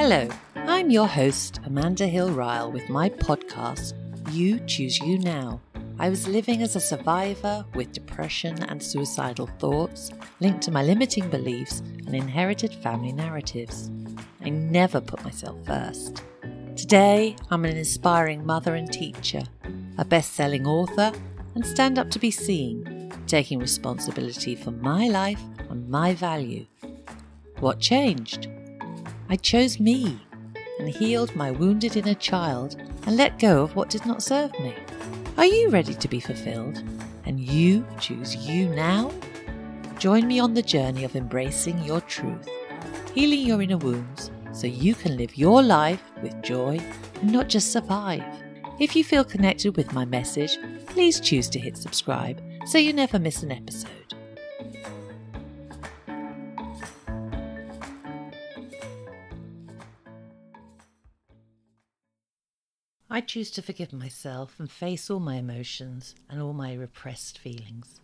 Hello, I'm your host, Amanda Hill Ryle, with my podcast, You Choose You Now. I was living as a survivor with depression and suicidal thoughts linked to my limiting beliefs and inherited family narratives. I never put myself first. Today, I'm an inspiring mother and teacher, a best selling author, and stand up to be seen, taking responsibility for my life and my value. What changed? I chose me and healed my wounded inner child and let go of what did not serve me. Are you ready to be fulfilled? And you choose you now? Join me on the journey of embracing your truth, healing your inner wounds so you can live your life with joy and not just survive. If you feel connected with my message, please choose to hit subscribe so you never miss an episode. I choose to forgive myself and face all my emotions and all my repressed feelings.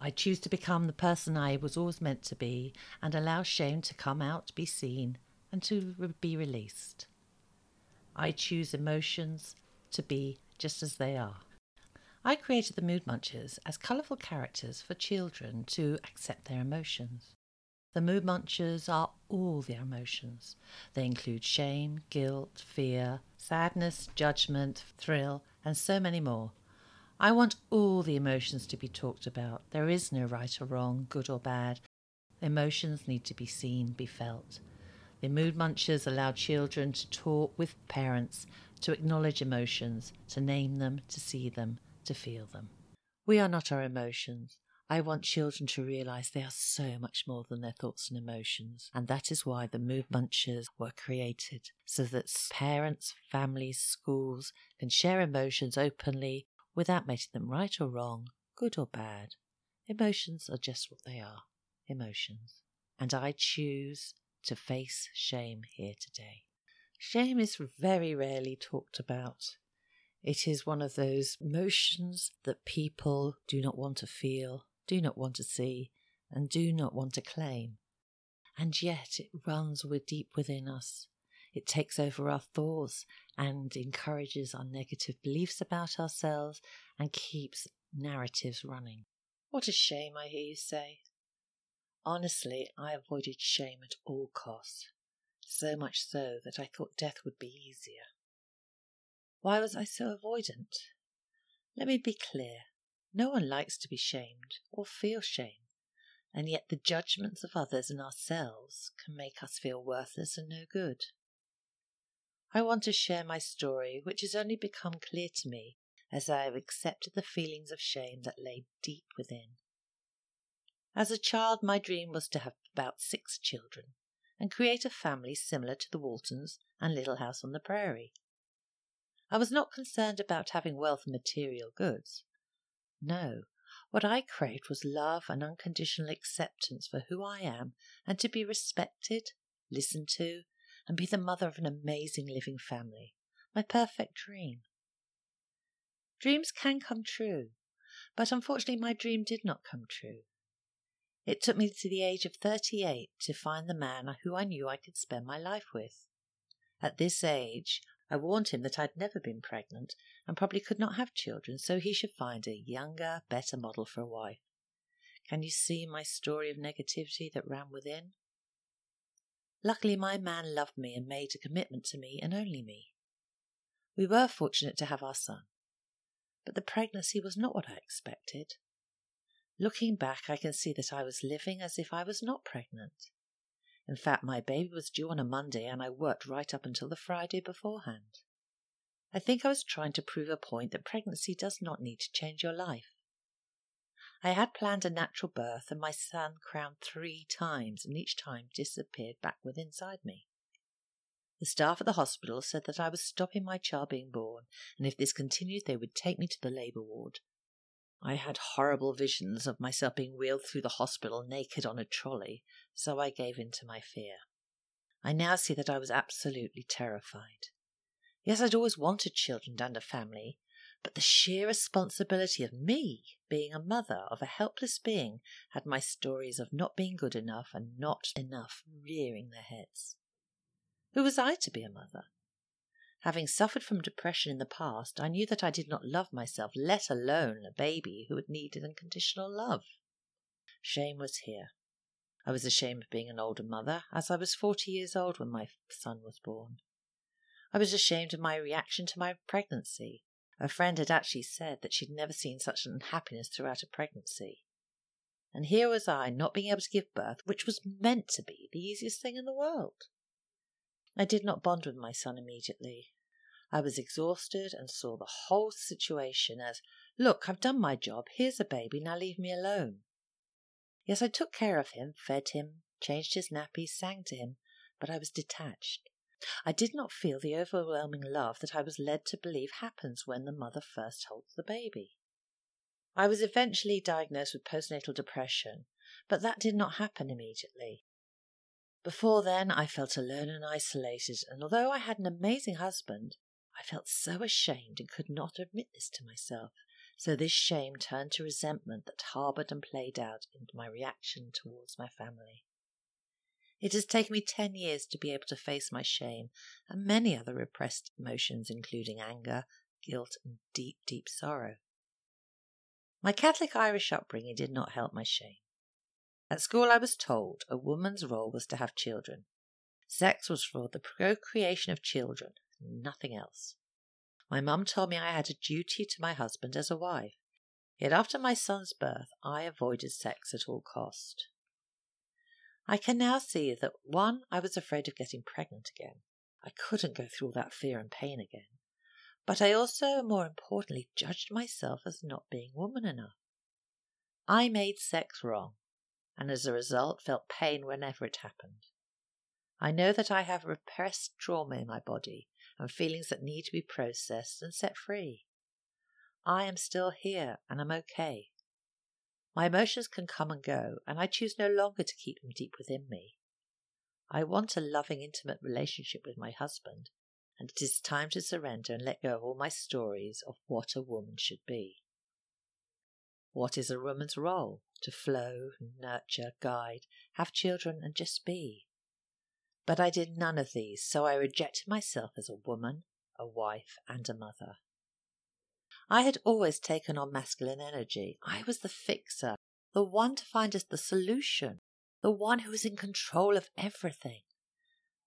I choose to become the person I was always meant to be and allow shame to come out, be seen, and to re- be released. I choose emotions to be just as they are. I created the Mood Munchers as colourful characters for children to accept their emotions. The Mood Munchers are all their emotions. They include shame, guilt, fear, sadness, judgment, thrill, and so many more. I want all the emotions to be talked about. There is no right or wrong, good or bad. Emotions need to be seen, be felt. The Mood Munchers allow children to talk with parents, to acknowledge emotions, to name them, to see them, to feel them. We are not our emotions. I want children to realize they are so much more than their thoughts and emotions. And that is why the Mood Munchers were created, so that parents, families, schools can share emotions openly without making them right or wrong, good or bad. Emotions are just what they are emotions. And I choose to face shame here today. Shame is very rarely talked about. It is one of those emotions that people do not want to feel, do not want to see, and do not want to claim. And yet it runs with deep within us. It takes over our thoughts and encourages our negative beliefs about ourselves and keeps narratives running. What a shame, I hear you say. Honestly, I avoided shame at all costs, so much so that I thought death would be easier. Why was I so avoidant? Let me be clear. No one likes to be shamed or feel shame, and yet the judgments of others and ourselves can make us feel worthless and no good. I want to share my story, which has only become clear to me as I have accepted the feelings of shame that lay deep within. As a child, my dream was to have about six children and create a family similar to the Waltons and Little House on the Prairie. I was not concerned about having wealth and material goods. No, what I craved was love and unconditional acceptance for who I am and to be respected, listened to, and be the mother of an amazing living family. My perfect dream. Dreams can come true, but unfortunately, my dream did not come true. It took me to the age of 38 to find the man who I knew I could spend my life with. At this age, I warned him that I'd never been pregnant and probably could not have children, so he should find a younger, better model for a wife. Can you see my story of negativity that ran within? Luckily, my man loved me and made a commitment to me and only me. We were fortunate to have our son, but the pregnancy was not what I expected. Looking back, I can see that I was living as if I was not pregnant. In fact, my baby was due on a Monday and I worked right up until the Friday beforehand. I think I was trying to prove a point that pregnancy does not need to change your life. I had planned a natural birth and my son crowned three times and each time disappeared back within inside me. The staff at the hospital said that I was stopping my child being born and if this continued they would take me to the labour ward. I had horrible visions of myself being wheeled through the hospital naked on a trolley, so I gave in to my fear. I now see that I was absolutely terrified. Yes, I'd always wanted children and a family, but the sheer responsibility of me being a mother of a helpless being had my stories of not being good enough and not enough rearing their heads. Who was I to be a mother? Having suffered from depression in the past, I knew that I did not love myself, let alone a baby who had needed unconditional love. Shame was here. I was ashamed of being an older mother, as I was forty years old when my son was born. I was ashamed of my reaction to my pregnancy. A friend had actually said that she'd never seen such unhappiness throughout a pregnancy. And here was I, not being able to give birth, which was meant to be the easiest thing in the world. I did not bond with my son immediately. I was exhausted and saw the whole situation as, Look, I've done my job. Here's a baby. Now leave me alone. Yes, I took care of him, fed him, changed his nappies, sang to him, but I was detached. I did not feel the overwhelming love that I was led to believe happens when the mother first holds the baby. I was eventually diagnosed with postnatal depression, but that did not happen immediately. Before then, I felt alone and isolated, and although I had an amazing husband, I felt so ashamed and could not admit this to myself. So this shame turned to resentment that harboured and played out in my reaction towards my family. It has taken me ten years to be able to face my shame and many other repressed emotions, including anger, guilt, and deep, deep sorrow. My Catholic Irish upbringing did not help my shame. At school, I was told a woman's role was to have children. Sex was for the procreation of children, nothing else. My mum told me I had a duty to my husband as a wife. Yet after my son's birth, I avoided sex at all cost. I can now see that one, I was afraid of getting pregnant again. I couldn't go through all that fear and pain again. But I also, more importantly, judged myself as not being woman enough. I made sex wrong, and as a result felt pain whenever it happened. I know that I have repressed trauma in my body and feelings that need to be processed and set free. I am still here and I'm okay. My emotions can come and go, and I choose no longer to keep them deep within me. I want a loving, intimate relationship with my husband, and it is time to surrender and let go of all my stories of what a woman should be. What is a woman's role? To flow, nurture, guide, have children, and just be. But I did none of these, so I rejected myself as a woman, a wife, and a mother. I had always taken on masculine energy. I was the fixer, the one to find us the solution, the one who was in control of everything.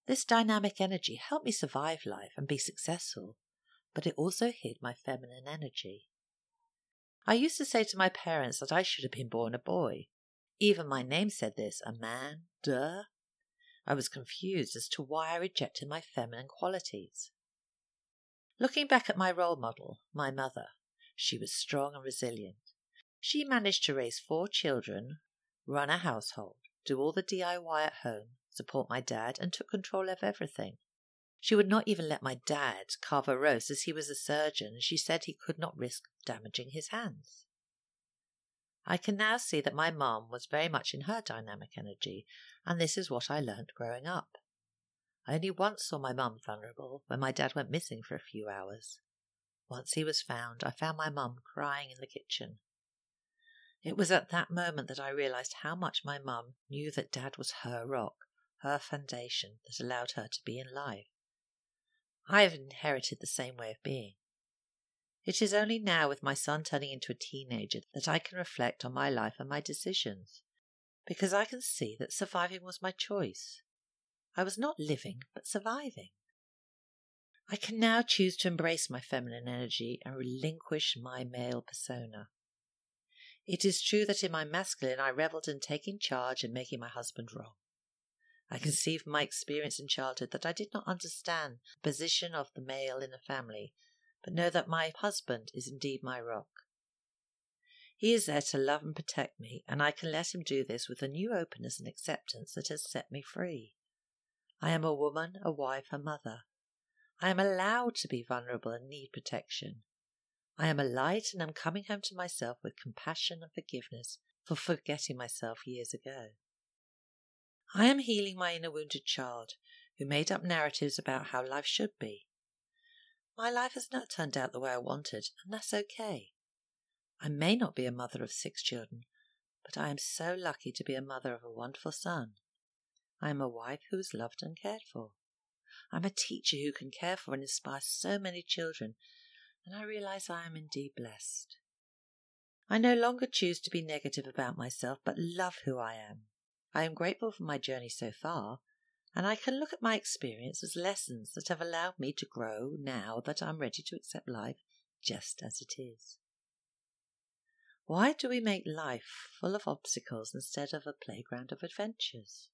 This dynamic energy helped me survive life and be successful, but it also hid my feminine energy. I used to say to my parents that I should have been born a boy. Even my name said this a man, duh. I was confused as to why I rejected my feminine qualities. Looking back at my role model, my mother, she was strong and resilient. She managed to raise four children, run a household, do all the DIY at home, support my dad, and took control of everything. She would not even let my dad carve a roast as he was a surgeon, and she said he could not risk damaging his hands. I can now see that my mom was very much in her dynamic energy, and this is what I learnt growing up. I only once saw my mum vulnerable when my dad went missing for a few hours. Once he was found, I found my mum crying in the kitchen. It was at that moment that I realized how much my mum knew that dad was her rock, her foundation that allowed her to be in life. I have inherited the same way of being. It is only now, with my son turning into a teenager, that I can reflect on my life and my decisions, because I can see that surviving was my choice. I was not living, but surviving. I can now choose to embrace my feminine energy and relinquish my male persona. It is true that in my masculine I revelled in taking charge and making my husband wrong. I can see from my experience in childhood that I did not understand the position of the male in a family but know that my husband is indeed my rock. He is there to love and protect me, and I can let him do this with a new openness and acceptance that has set me free. I am a woman, a wife, a mother. I am allowed to be vulnerable and need protection. I am a light and am coming home to myself with compassion and forgiveness for forgetting myself years ago. I am healing my inner wounded child who made up narratives about how life should be. My life has not turned out the way I wanted, and that's okay. I may not be a mother of six children, but I am so lucky to be a mother of a wonderful son. I am a wife who is loved and cared for. I'm a teacher who can care for and inspire so many children, and I realize I am indeed blessed. I no longer choose to be negative about myself, but love who I am. I am grateful for my journey so far, and I can look at my experience as lessons that have allowed me to grow now that I'm ready to accept life just as it is. Why do we make life full of obstacles instead of a playground of adventures?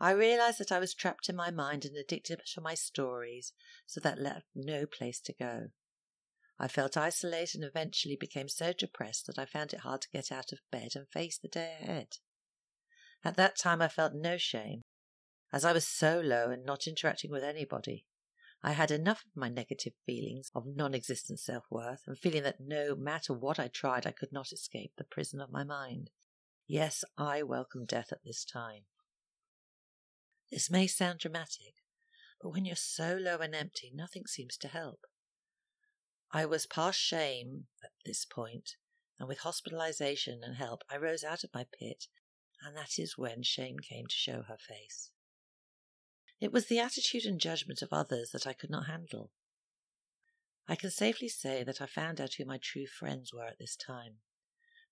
I realized that I was trapped in my mind and addicted to my stories, so that left no place to go. I felt isolated and eventually became so depressed that I found it hard to get out of bed and face the day ahead. At that time, I felt no shame, as I was so low and not interacting with anybody. I had enough of my negative feelings of non existent self worth and feeling that no matter what I tried, I could not escape the prison of my mind. Yes, I welcome death at this time. This may sound dramatic, but when you're so low and empty, nothing seems to help. I was past shame at this point, and with hospitalization and help, I rose out of my pit, and that is when shame came to show her face. It was the attitude and judgment of others that I could not handle. I can safely say that I found out who my true friends were at this time,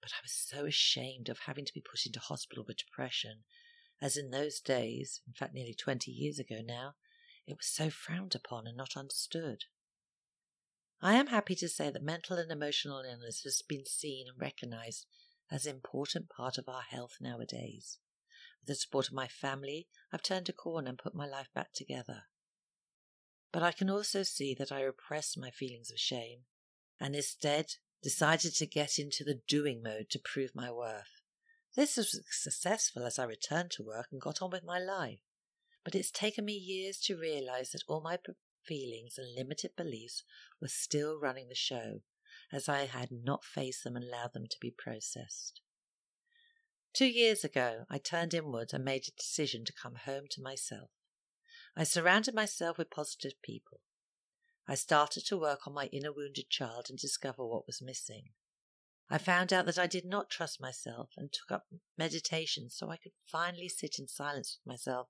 but I was so ashamed of having to be put into hospital with depression as in those days, in fact nearly 20 years ago now, it was so frowned upon and not understood. I am happy to say that mental and emotional illness has been seen and recognized as an important part of our health nowadays. With the support of my family, I've turned a corner and put my life back together. But I can also see that I repressed my feelings of shame and instead decided to get into the doing mode to prove my worth. This was successful as I returned to work and got on with my life, but it's taken me years to realize that all my feelings and limited beliefs were still running the show, as I had not faced them and allowed them to be processed. Two years ago, I turned inward and made a decision to come home to myself. I surrounded myself with positive people. I started to work on my inner wounded child and discover what was missing. I found out that I did not trust myself and took up meditation so I could finally sit in silence with myself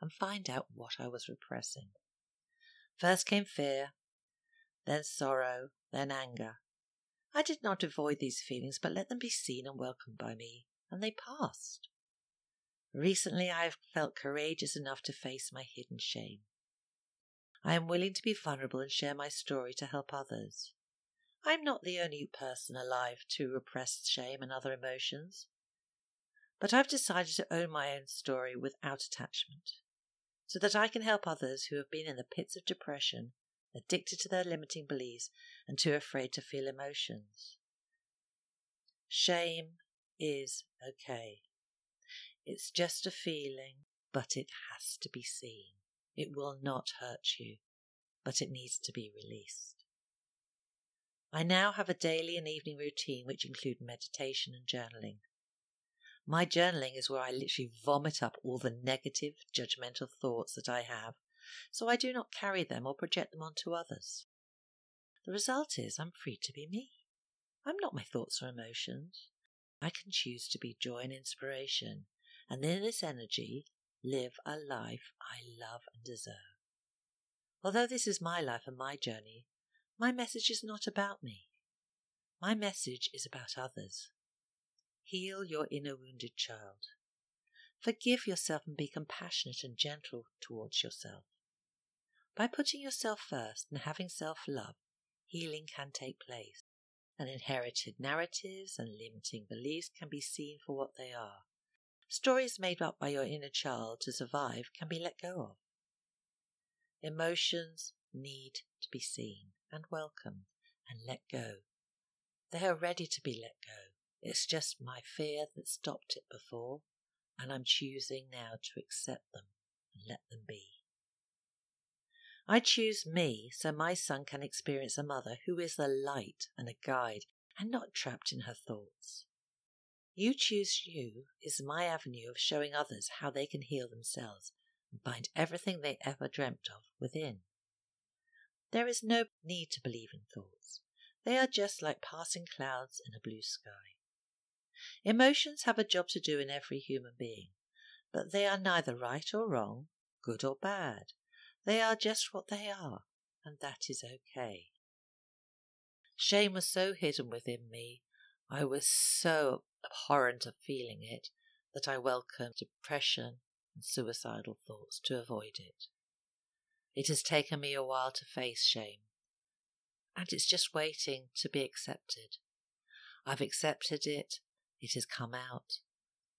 and find out what I was repressing. First came fear, then sorrow, then anger. I did not avoid these feelings, but let them be seen and welcomed by me, and they passed. Recently, I have felt courageous enough to face my hidden shame. I am willing to be vulnerable and share my story to help others. I'm not the only person alive to repress shame and other emotions. But I've decided to own my own story without attachment, so that I can help others who have been in the pits of depression, addicted to their limiting beliefs, and too afraid to feel emotions. Shame is okay. It's just a feeling, but it has to be seen. It will not hurt you, but it needs to be released. I now have a daily and evening routine which include meditation and journaling. My journaling is where I literally vomit up all the negative, judgmental thoughts that I have, so I do not carry them or project them onto others. The result is I'm free to be me. I'm not my thoughts or emotions. I can choose to be joy and inspiration, and in this energy, live a life I love and deserve. Although this is my life and my journey, my message is not about me. My message is about others. Heal your inner wounded child. Forgive yourself and be compassionate and gentle towards yourself. By putting yourself first and having self love, healing can take place, and inherited narratives and limiting beliefs can be seen for what they are. Stories made up by your inner child to survive can be let go of. Emotions need to be seen and welcomed and let go. They are ready to be let go. It's just my fear that stopped it before, and I'm choosing now to accept them and let them be. I choose me so my son can experience a mother who is a light and a guide and not trapped in her thoughts. You Choose You is my avenue of showing others how they can heal themselves and find everything they ever dreamt of within. There is no need to believe in thoughts. They are just like passing clouds in a blue sky. Emotions have a job to do in every human being, but they are neither right or wrong, good or bad. They are just what they are, and that is okay. Shame was so hidden within me, I was so abhorrent of feeling it, that I welcomed depression and suicidal thoughts to avoid it. It has taken me a while to face shame, and it's just waiting to be accepted. I've accepted it, it has come out.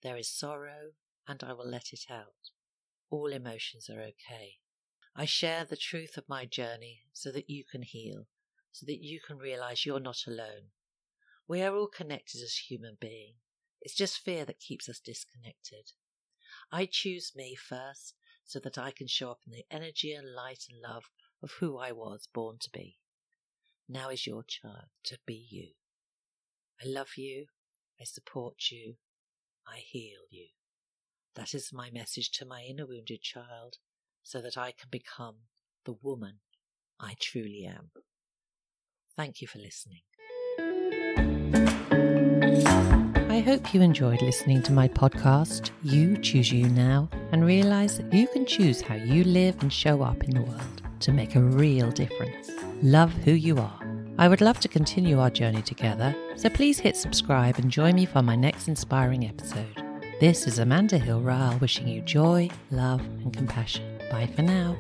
There is sorrow, and I will let it out. All emotions are okay. I share the truth of my journey so that you can heal, so that you can realize you're not alone. We are all connected as human beings. It's just fear that keeps us disconnected. I choose me first so that I can show up in the energy and light and love of who I was born to be. Now is your turn to be you. I love you. I support you. I heal you. That is my message to my inner wounded child so that I can become the woman I truly am. Thank you for listening. I hope you enjoyed listening to my podcast, You Choose You Now, and realize that you can choose how you live and show up in the world to make a real difference. Love who you are. I would love to continue our journey together, so please hit subscribe and join me for my next inspiring episode. This is Amanda Hill Ryle wishing you joy, love, and compassion. Bye for now.